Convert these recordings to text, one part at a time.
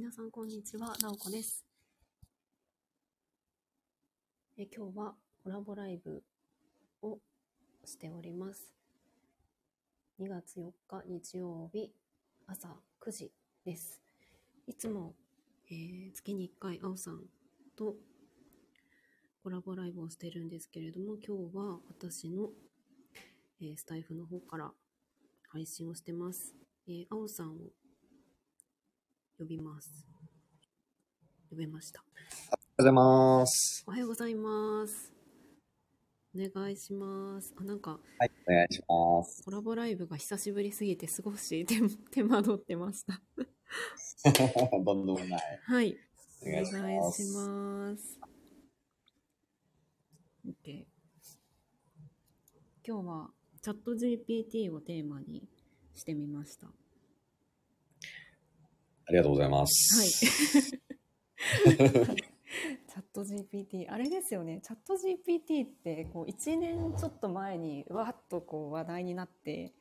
皆さん、こんにちは。なおこです。え今日はコラボライブをしております。2月4日日曜日朝9時です。いつも、えー月に1回、あおさんとコラボライブをしてるんですけれども、今日は私の、えースタイフの方から配信をしてます。えー、あおさんを呼びます。呼べました。おはようございます。おはようございます。お願いします。あ、なんか、はい、お願いします。コラボライブが久しぶりすぎて少し手 手間取ってました。どんどんない。はい。お願いしますお願いします。OK。今日はチャット GPT をテーマにしてみました。ありがとうございます。はい。チャット GPT あれですよねチャット GPT ってこう1年ちょっと前にわっとこう話題になって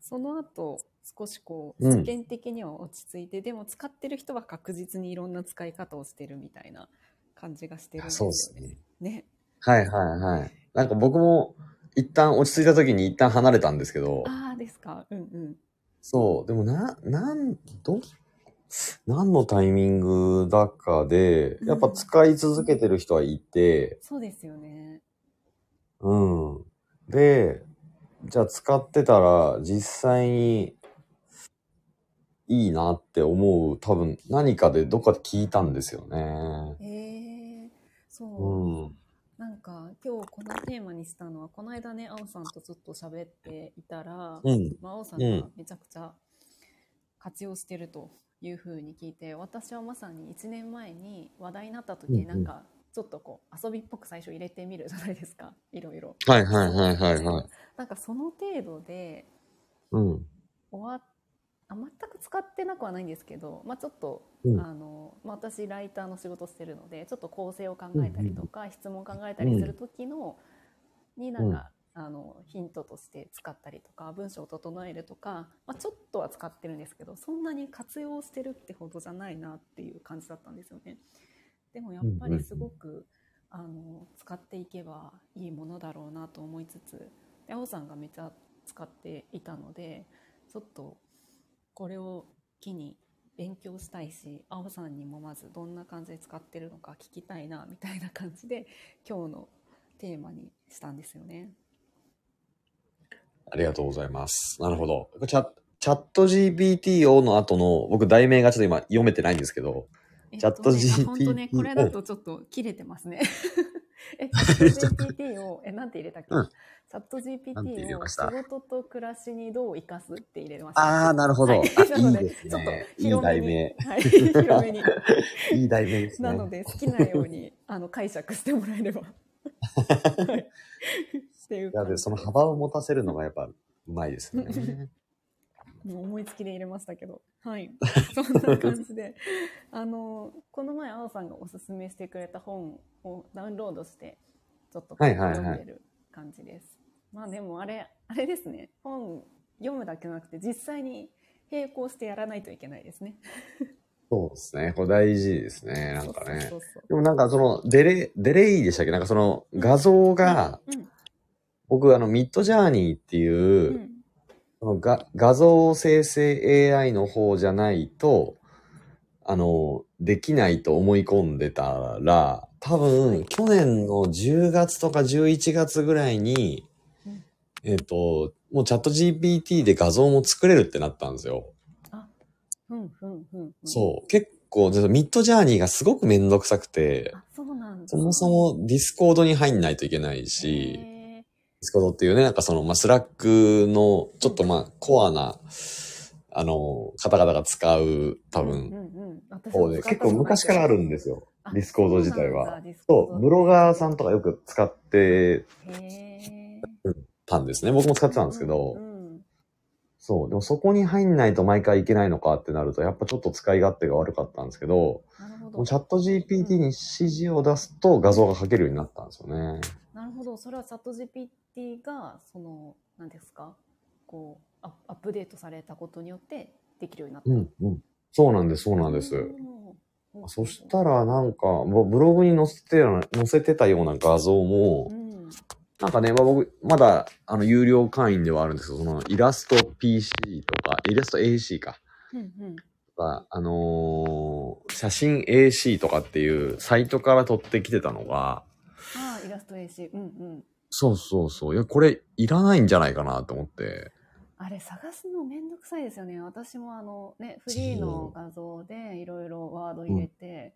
その後少しこううん世間的には落ち着いて、でも使ってる人は確実にいろんな使い方をしてるみたいな感じがしてるんですよそうですね。ねはいはいはい。なんか僕も一旦落ち着いた時に一旦離れたんですけど、ああですかうんうんそう、でもな、なん、ど、何のタイミングだかで、やっぱ使い続けてる人はいて、そうですよねうん。で、じゃあ使ってたら実際にいいなって思う多分何かでどっかで聞いたんですよね。へえそう、うん。なんか今日このテーマにしたのはこの間ねあおさんとちょっと喋っていたら、うん。まあ、あおさんがめちゃくちゃ活用してるというふうに聞いて私はまさに1年前に話題になった時うんなんかちょっとこう遊びっぽく最初入れてみるじゃないですかいろいろ。はいはいはいはいはい。なんかその程度でうん。終わっあ全く使ってなくはないんですけど、まあ、ちょっと、うん。あのまあ、私ライターの仕事してるのでちょっと構成を考えたりとか、質問を考えたりする時の、になんか、あのヒントとして使ったりとか文章を整えるとか、まあ、ちょっとは使ってるんですけどそんなに活用してるってほどじゃないなっていう感じだったんですよね。でもやっぱりすごく、あの使っていけばいいものだろうなと思いつつで青さんがめちゃ使っていたのでちょっとこれを機に勉強したいし青さんにもまずどんな感じで使ってるのか聞きたいなみたいな感じで 今日のテーマにしたんですよね。ありがとうございます。なるほど。チャチャット GPT をの後の、僕題名がちょっと今読めてないんですけど、えっチャットね GPT あ本当ねこれだとちょっと切れてますね。え GPT をえなんて入れたっけ、うんチャット GPT を仕事と暮らしにどう生かすって入れました？あー、なるほど。は いあなのでいいですちょっとね。いい広めに題名。はい、広めに。いい題名ですね。なので好きなようにあの解釈してもらえれば。はい。っていういや、感じで、その幅を持たせるのがやっぱうまいですよね。もう思いつきで入れましたけど、はい、そんな感じで、あのこの前あおさんがおすすめしてくれた本をダウンロードしてちょっとはいはいはい読んでる感じです。まあでもあれあれですね、本読むだけじゃなくて実際に並行してやらないといけないですね。そうですね。これ大事ですね。なんかね。そうそうそうでもなんかその、デレ、デレイでしたっけ？なんかその画像が、うん僕あのミッドジャーニーっていう、うんそのが画像生成 AI の方じゃないと、あの、できないと思い込んでたら、多分、去年の10月とか11月ぐらいに、うんえっ、と、もうチャット GPT で画像も作れるってなったんですよ。あ、うんうんうんうん。そう。結構、でミッドジャーニーがすごくめんどくさくて、あ、そうなんだ。そもそもディスコードに入んないといけないし、ディスコードっていうね、なんかその、まあ、スラックの、ちょっとまあ、コアな、あの、方々が使う、多分、うんうんうん、私方で、結構昔からあるんですよ。ディスコード自体は。そう、ブロガーさんとかよく使ってへたんですね。僕も使ってたんですけど、うんうんそう、でもそこに入んないと毎回いけないのかってなると、やっぱちょっと使い勝手が悪かったんですけど、どチャット GPT に指示を出すと画像が描けるようになったんですよね。なるほどそれはチャット GPT がその何ですか？こうアアップデートされたことによってできるようになった。うん、うん。そうなんです、そうなんです。うんそしたら、なんか、ブブログに載せてた載せてたような画像もう、ん。なんかね、まあ、僕、まだ、あの、有料会員ではあるんですけど、その、イラスト PC とか、イラスト AC か。うんうん。あのー写真 AC とかっていうサイトから撮ってきてたのが、ああ、イラスト AC。うんうん。そうそうそう。いや、これ、いらないんじゃないかなと思って。あれ探すのめんどくさいですよね。私もあのね、フリーの画像でいろいろワード入れて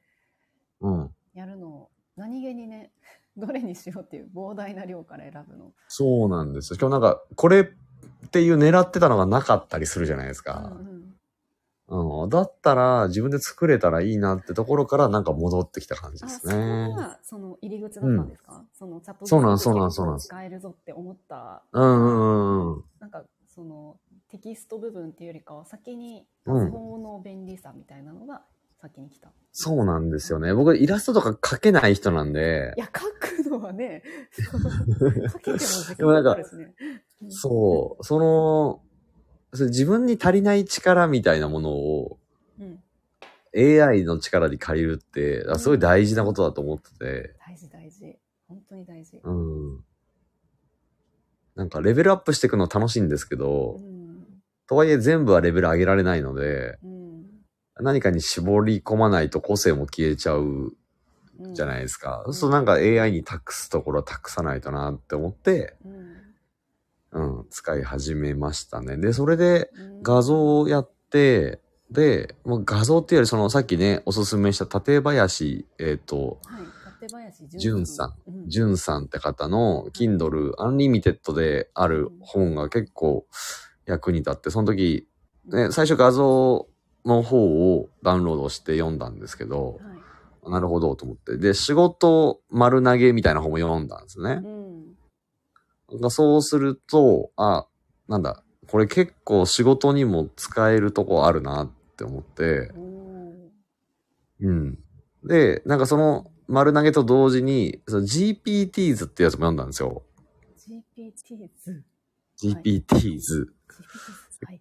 うん。やるのを何気にね、どれにしようっていう膨大な量から選ぶの。そうなんですよ。しかもなんか、これっていう狙ってたのがなかったりするじゃないですうんか。うん。うん。だったら、自分で作れたらいいなってところからなんか戻ってきた感じあ、ですそこね。がその入り口だったんですか、そのチャットそうなんそうなんそうなん使えるぞって思った。うんうんうんうん。なんかそのテキスト部分っていうよりかは先にうん画像の便利さみたいなのが先に来た。そうなんですよね。僕、イラストとか描けない人なんでい、や、書くのはね、その書けても時でもなんか間かかるしね。うんそう、その、それ自分に足りない力みたいなものをうん。AI の力に借りるって、あすごい大事なことだと思ってて、大事大事。本当に大事。うん。なんかレベルアップしていくの楽しいんですけうど、ん。とはいえ全部はレベル上げられないので、うん。何かに絞り込まないと個性も消えちゃううんじゃないですか。そうするとなんか AI に託すところは託さないとなって思って、うん。うん、使い始めましたね。で、それでうん画像をやって、で、もう画像っていうよりそのさっきね、おすすめした館林、えっ、と、は林淳さん。うん。じゅんさんって方の Kindle Unlimited である本が結構役に立って、その時、ね、最初画像の方をダウンロードして読んだんですけど、はい。なるほどと思って。で、仕事丸投げみたいな本も読んだんですね。うん。なんかそうすると、あ、なんだ、これ結構仕事にも使えるとこあるなって思って、うん。で、なんかその丸投げと同時に、その GPTs ってやつも読んだんですよ。GPT 図。GPTs。はい。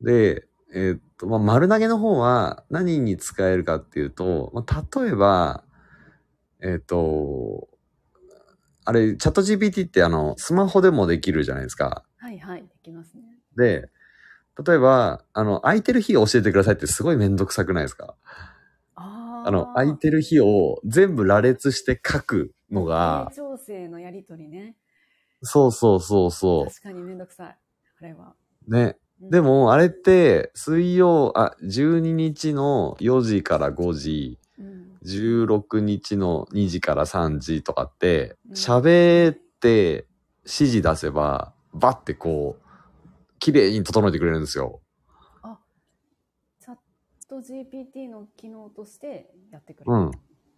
で、えーっと、まあ、丸投げの方は何に使えるかっていうと、まあ、例えば、えーっと、あれ、チャット GPT ってあの、スマホでもできるじゃないですか。はいはい。できますね。で、例えば、あの、空いてる日を教えてくださいってすごいめんどくさくないですかあの、空いてる日を全部羅列して書くのが、調整のやりとりね。そうそうそうそ確かにめんどくさい。あれは。う。ね。うんで、も、あれって、水曜、あ、12日の4時から5時、うん。16日の2時から3時とかって、うん喋って指示出せば、バッてこう、綺麗に整えてくれるんですよ。チャット GPT の機能としてやってくれる。うん。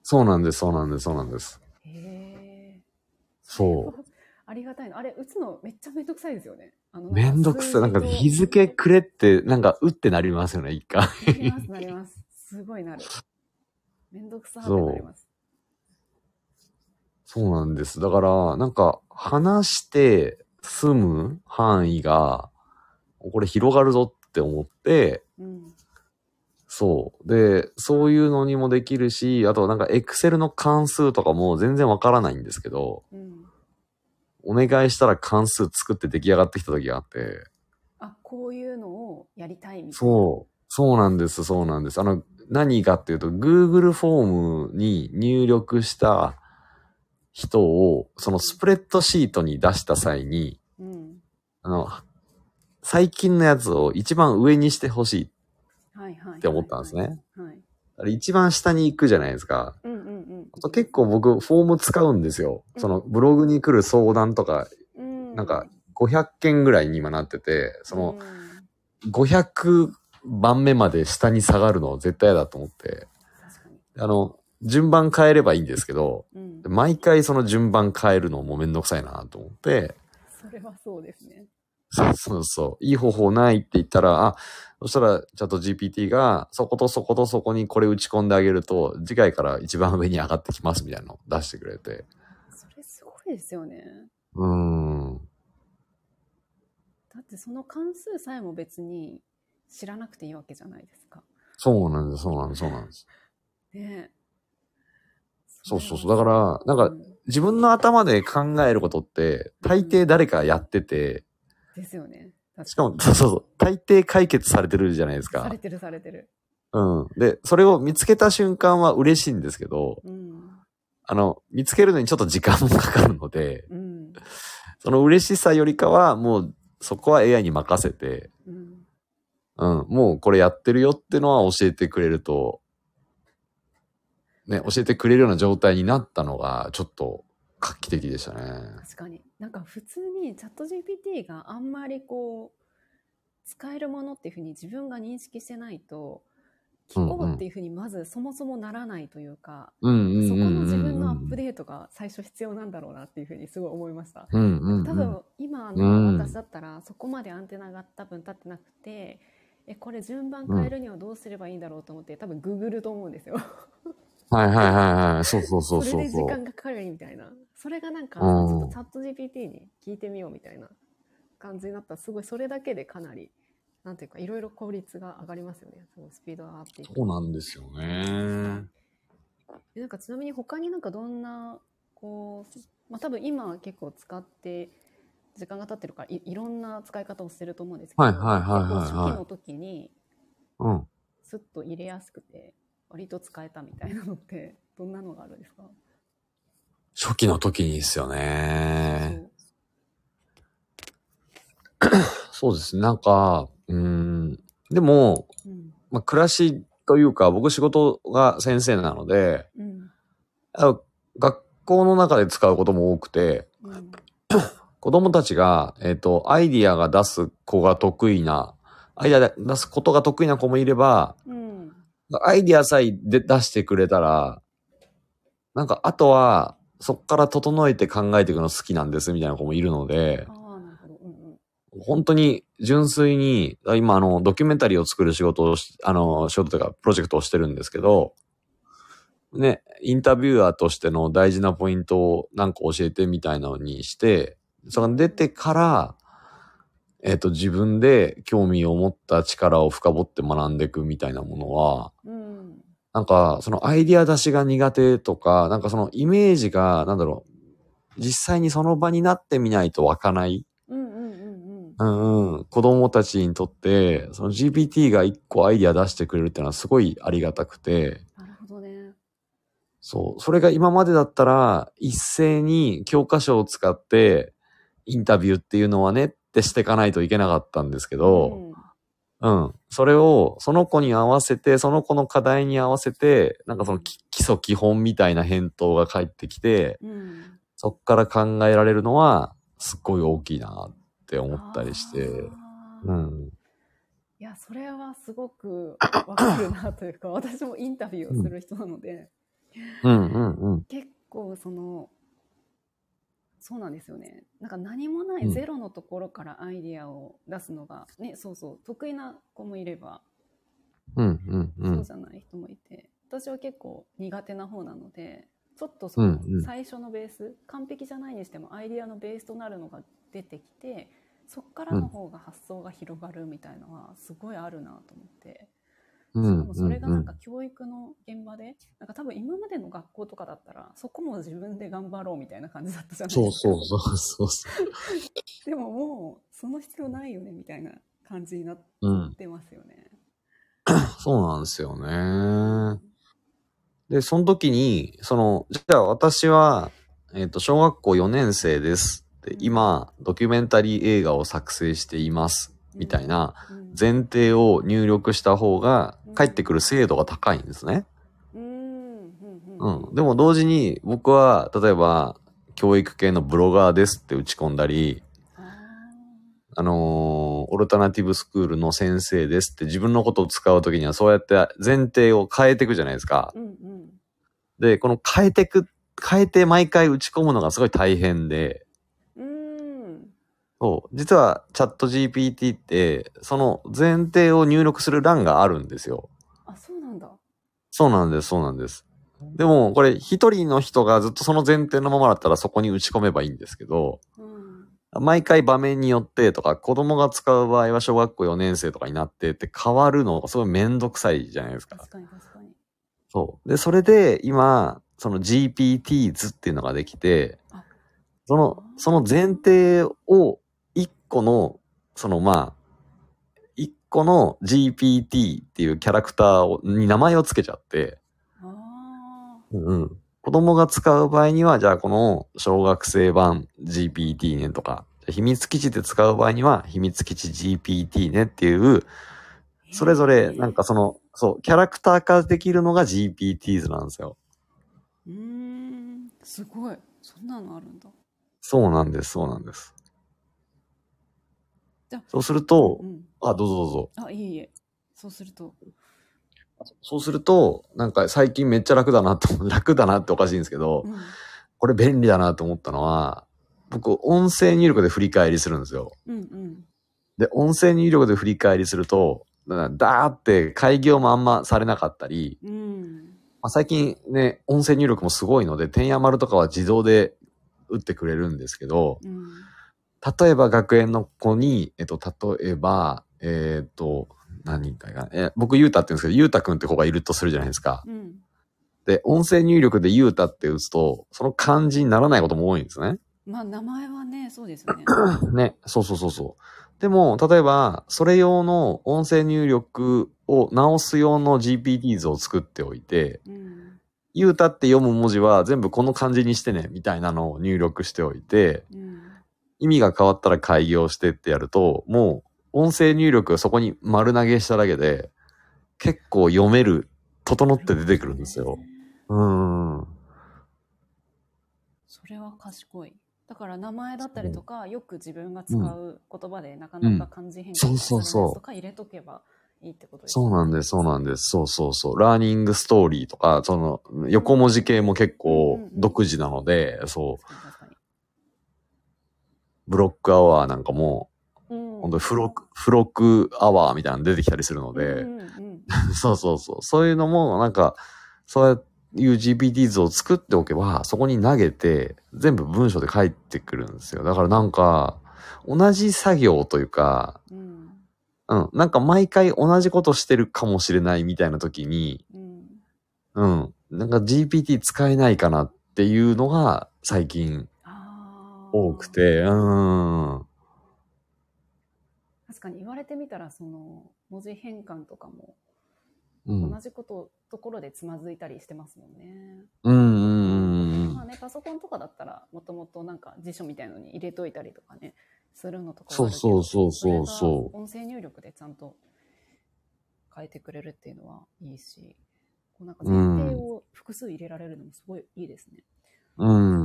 そうなんです、そうなんです、そうなんです。へえ。そう。ありがたいの。あれ、打つのめっちゃめんどくさいですよね。あのめんどくさい。なんか日付くれって、なんか、うってなりますよね、一回。なります、なります。すごいなる。めんどくさってなります。そうなんです。だから、なんか、話して済む範囲が、これ広がるぞって思って、うん。そう。で、そういうのにもできるし、あとなんか、エクセルの関数とかも全然わからないんですけど、うん。お願いしたら関数作って出来上がってきた時があって、あ、こういうのをやりたいみたいな。そう。そうなんです、そうなんです。あの、何かっていうと、Google フォームに入力した人を、そのスプレッドシートに出した際に、う。うん。あの、最近のやつを一番上にしてほしい。って思ったんですね。一番下に行くじゃないですか。うんと結構僕、フォーム使うんですよ。そのブログに来る相談とか、うん、なんか500件ぐらいに今なってて、そのうん500番目まで下に下がるの絶対嫌だと思って。あの、順番変えればいいんですけど、うん。毎回その順番変えるのもめんどくさいなと思って、それはそうですね。そうそうそう。いい方法ないって言ったら、あ、そしたら、チャット GPT が、そことそことそこにこれ打ち込んであげると、次回から一番上に上がってきますみたいなのを出してくれて。それすごいですよね。うーん。だってその関数さえも別に知らなくていいわけじゃないですか。そうなんです、そうなんです、そうなんです。ねそうそうそう。だから、なんか、うん自分の頭で考えることって、大抵誰かやってて、ですよね。確しかも、そうそうそう、大抵解決されてるじゃないですかされ。てるされてる。うん。で、それを見つけた瞬間は嬉しいんですけど、うん。あの、見つけるのにちょっと時間もかかるので、うん。その嬉しさよりかは、もう、そこは AI に任せて、うん。うん、もうこれやってるよってのは教えてくれると、ね、教えてくれるような状態になったのが、ちょっと画期的でしたね。確かに。なんか普通にチャット GPT があんまりこう、使えるものっていうふうに自分が認識してないと、聞こうっていうふうにまずそもそもならないというか。そこの自分のアップデートが最初必要なんだろうなっていうふうにすごい思いました。多分今うんの私だったらそこまでアンテナが多分立ってなくて、えこれ順番変えるにはどうすればいいんだろうと思って多分ググると思うんですよ。はいはいはいはい。そうそうそうそそうそう。れで時間がかかるみたいな。それがなんか、うんちょっとチャット GPT に聞いてみようみたいな感じになったら、すごいそれだけでかなり、なんていうか、いろいろ効率が上がりますよね。すごいスピードが上がっていく。そうなんですよね。でなんかちなみに他になんかどんな、こう、まあ多分今は結構使って、時間が経ってるからい、いろんな使い方をしてると思うんですけど、はいはいはいはいはい初期の時に、うん。スッと入れやすくて、割と使えたみたいなのって、どんなのがあるんですか、初期の時にですよね。そうですね。なんか、うーん。でも、そううん。まあ、暮らしというか、僕仕事が先生なので、うん。あ学校の中で使うことも多くて、うん。子供たちが、えっ、と、アイディアが出す子が得意な、アイディア出すことが得意な子もいれば、うん。アイディアさえで出してくれたら、なんか、あとは、そっから整えて考えていくの好きなんですみたいな子もいるので。本当に純粋に、あ今あの、ドキュメンタリーを作る仕事をし、あの、仕事というか、プロジェクトをしてるんですけど、ね、インタビュアーとしての大事なポイントをなんか教えてみたいなのにして、それが出てから、えっ、と、自分で興味を持った力を深掘って学んでいくみたいなものは、うん。なんか、そのアイディア出しが苦手とか、なんかそのイメージが、なんだろう、実際にその場になってみないと湧かない。うんうんうんうん。うんうん。子供たちにとって、その GPT が一個アイディア出してくれるっていうのはすごいありがたくて、なるほどね。そう。それが今までだったら、一斉に教科書を使って、インタビューっていうのはねってしていかないといけなかったんですけど、うん。それを、その子に合わせて、その子の課題に合わせて、なんかそのき基礎基本みたいな返答が返ってきて、うん。うん。そっから考えられるのは、すっごい大きいなって思ったりして、うん。いや、それはすごく わかるなというか、私もインタビューをする人なので、うんうんうん。結構その、そうなんですよね。なんか何もなうんいゼロのところからアイディアを出すのが、ね、そうそう、得意な子もいれば、うんうんうんそうじ。ゃない人もいて、私は結構苦手な方なので、ちょっとそのうんうん最初のベース、完璧じゃないにしてもアイディアのベースとなるのが出てきて、そっからの方が発想が広がるみたいなのはすごいあるなと思って。しかうんもそれがなんかう教育の現場で、なんか多分今までの学校とかだったら、そこも自分で頑張ろうみたいな感じだったじゃないですか。そうそうそうそう。でももう、その必要ないよねみたいな感じになっうん。てますよね。そうなんですよね。で、その時に、その、じゃあ私は、えっ、と、小学校4年生です。で、今、ドキュメンタリー映画を作成しています。みたいなうん。前提を入力した方が、返ってくる精度が高いんですね。うん。でも同時に、僕は、例えば、教育系のブロガーですって打ち込んだり、ああのーオルタナティブスクールの先生ですって自分のことを使うときにはそうやって前提を変えていくじゃないですかー。うんうん。で、この変えてく、変えて毎回打ち込むのがすごい大変で、うん。そう、実はチャット GPT って、その前提を入力する欄があるんですよ。あ、そうなんだ。そうなんです、そうなんです。でも、これ一人の人がずっとその前提のままだったらそこに打ち込めばいいんですけど、うん。毎回場面によってとか、子供が使う場合は小学校4年生とかになってって変わるのがすごいめんどくさいじゃないですか。確かに確かに。そう。で、それで今、その GPT 図っていうのができてあ、その、その前提を一個の、そのまあ、一個の GPT っていうキャラクターをに名前をつけちゃって。うんうん。子供が使う場合には、じゃあこの小学生版 GPT ねとか、秘密基地で使う場合には秘密基地 GPT ねっていう、それぞれなんかその、そう、キャラクター化できるのが GPT 図なんですよ。うーん、すごい。そんなのあるんだ。そうなんです、そうなんです。じゃあそうするとう、ん。あ、どうぞどうぞ。あ、いえいえ。そうすると。そうすると、なんか最近めっちゃ楽だなって思う、楽だなっておかしいんですけどう、ん。これ便利だなと思ったのは、僕、音声入力で振り返りするんですよ。うんうん。で、音声入力で振り返りすると、だダーって開業もあんまされなかったり、うん。まあ、最近ね、音声入力もすごいので、点や丸とかは自動で打ってくれるんですけど、うん。例えば学園の子に、えっと、例えば、えっと、何人かが、え、僕、ゆうたって言うんですけど、ゆうたくんって子がいるとするじゃないですか。うん。で、音声入力でゆうたって打つと、その漢字にならないことも多いんですね。まあ、名前はね、そうですよね。ね、そうそうそうそう。でも、例えば、それ用の音声入力を直す用の GPT 図を作っておいて、うん。ゆうたって読む文字は全部この漢字にしてね、みたいなのを入力しておいて、うん。意味が変わったら開業してってやると、もう、音声入力をそこに丸投げしただけで、結構読める、整って出てくるんですよ。。うーん。それは賢い。だから名前だったりとか、よく自分が使う言葉でなかなか漢字変換そうそうそうされないやつとか入れとけばいいってことですそうなんです、そうなんです。そうそうそう。ラーニングストーリーとか、その、横文字系も結構独自なので、そう、確かに確かに。ブロックアワーなんかも、うん。本当にフロック、フロックアワーみたいなの出てきたりするので、うんうんうん。そうそうそう。そういうのも、なんか、そういう GPT 図を作っておけば、そこに投げて、全部文章で返ってくるんですよ。だからなんか、同じ作業というか、うん。うん、なんか毎回同じことしてるかもしれないみたいな時に、うん。うん、なんか GPT 使えないかなっていうのが最近多くて、うん。確かに言われてみたらその文字変換とかもうん。同じこと、ところでつまずいたりしてますもんね。うんうんうんうんまあね、パソコンとかだったらもともとなんか辞書みたいのに入れといたりとかねするのとかはあるけどそうそうそうそうそ音声入力でちゃんと変えてくれるっていうのはいいしこうなんか前提を複数入れられるのもすごいいいですね。うん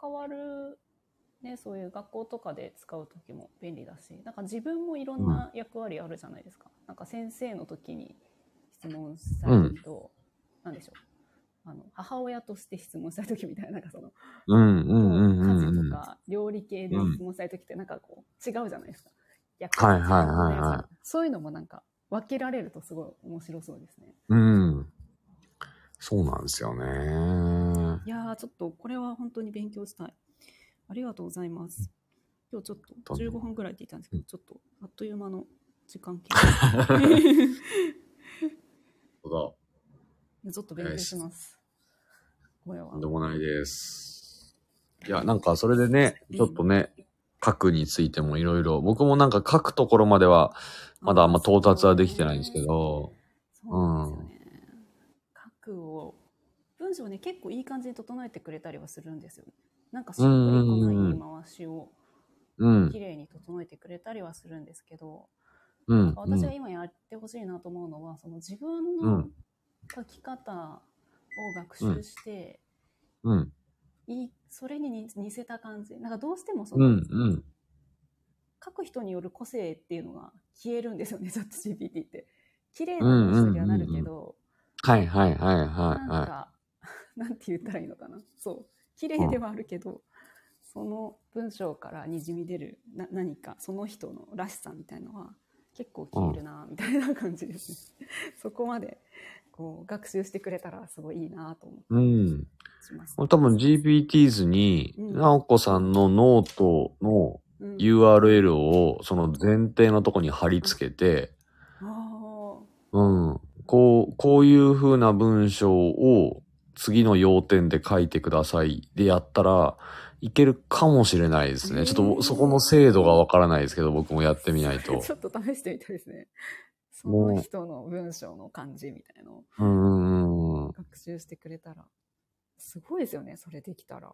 変わる、ね、そういう学校とかで使う時も便利だしなんか自分もいろんな役割あるじゃないですか。なんか先生の時に質問したいと、なんでしょうあの母親として質問したい時みたいななんかそのうんうんうんうん家うん。事とか料理系で質問したい時ってなんかこう違うじゃないですか。はいはいはいはいそういうのもなんか分けられるとすごい面白そうですね。うん。そうなんですよね。いやーちょっとこれは本当に勉強したい。ありがとうございます。今日ちょっと15分ぐらいって言ったんですけど、ちょっとあっという間の時間系。そちょっと勉強します。これはうだ。とんでもないです。いや、なんかそれでね、ちょっとね、書くについてもいろいろ、僕もなんか書くところまでは、まだあんま到達はできてないんですけど、そうなん文章ね、結構いい感じに整えてくれたりはするんですよね。なんかしっくりこない言い回しをうん綺、麗に整えてくれたりはするんですけど、うん、私が今やってほしいなと思うのは、その自分のうん。書き方を学習して、うん、いいそれに似似せた感じ。なんかどうしてもそうん、の、うん、書く人による個性っていうのが消えるんですよね、ちょっと GPT って。綺麗な文章にはなるけど、はいはいはいはいなんはか、なんて言ったらいいのかな。そう。綺麗ではあるけど、その文章からにじみ出るな何か、その人のらしさみたいのは結構消えるな、みたいな感じですね。そこまでこう学習してくれたらすごいいいなと思ってうん。します。多分 GPTs に、うんなおこさんのノートのうん URL をその前提のとこに貼り付けて、あうん。こう、こういう風な文章を次の要点で書いてくださいでやったらいけるかもしれないですね。ちょっとそこの精度がわからないですけど、僕もやってみないとー。ちょっと試してみたいですね。その人の文章の感じみたいなのをうん。学習してくれたら。すごいですよね、それできたら。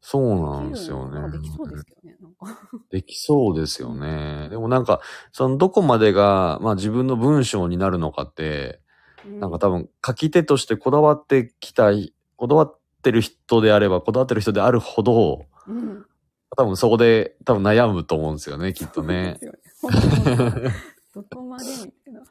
そうなんですよねできそうですけどね。なんか できそうですよね。でもなんか、そのどこまでが、まあ自分の文章になるのかって、なんか多分書き手としてこだわってきた、こだわってる人であれば、こだわってる人であるほど、うん。多分そこで多分悩むと思うんですよね、きっとね。どこまでみたいな。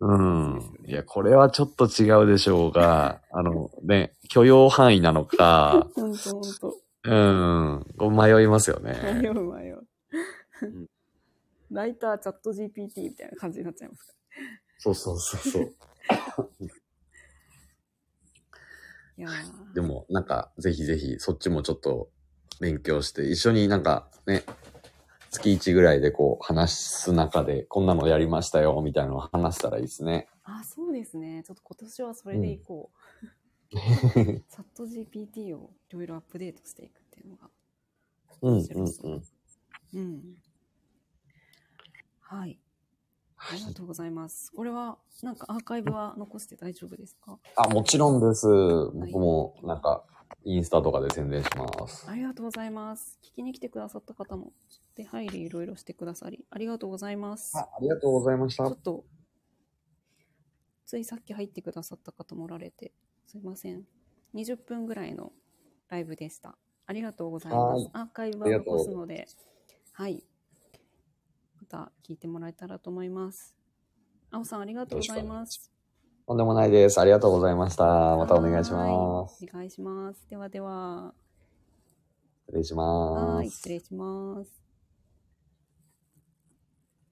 うん。いや、これはちょっと違うでしょうが、あのね、許容範囲なのか、本当本当。うん、迷いますよ迷ね。う迷うん。ライターチャット GPT みたいな感じになっちゃいますかそうそうそうそう。いやーでも、なんか、ぜひぜひ、そっちもちょっと勉強して、一緒になんかね、月1ぐらいでこう話す中で、こんなのやりましたよ、みたいなのを話したらいいですね。あ、そうですね。ちょっと今年はそれでいこう。チャット GPT をいろいろアップデートしていくっていうのがうん、う。うん、うん。はい。ありがとうございます。これは、なんかアーカイブは残して大丈夫ですか？あ、もちろんです。僕も、なんか、インスタとかで宣伝します。ありがとうございます。聞きに来てくださった方も、出入りいろいろしてくださり、ありがとうございます。あありがとうございましたちょっ。と、ついさっき入ってくださった方もおられて、すいません。20分ぐらいのライブでした。ありがとうございますはい。アーカイブは残すので、はい。また聞いてもらえたらと思います。あおさん、ありがとうございます。とんでもないです。ありがとうございました。またお願いします。はいお願いします。ではでは、失礼しはい、ます。失礼します。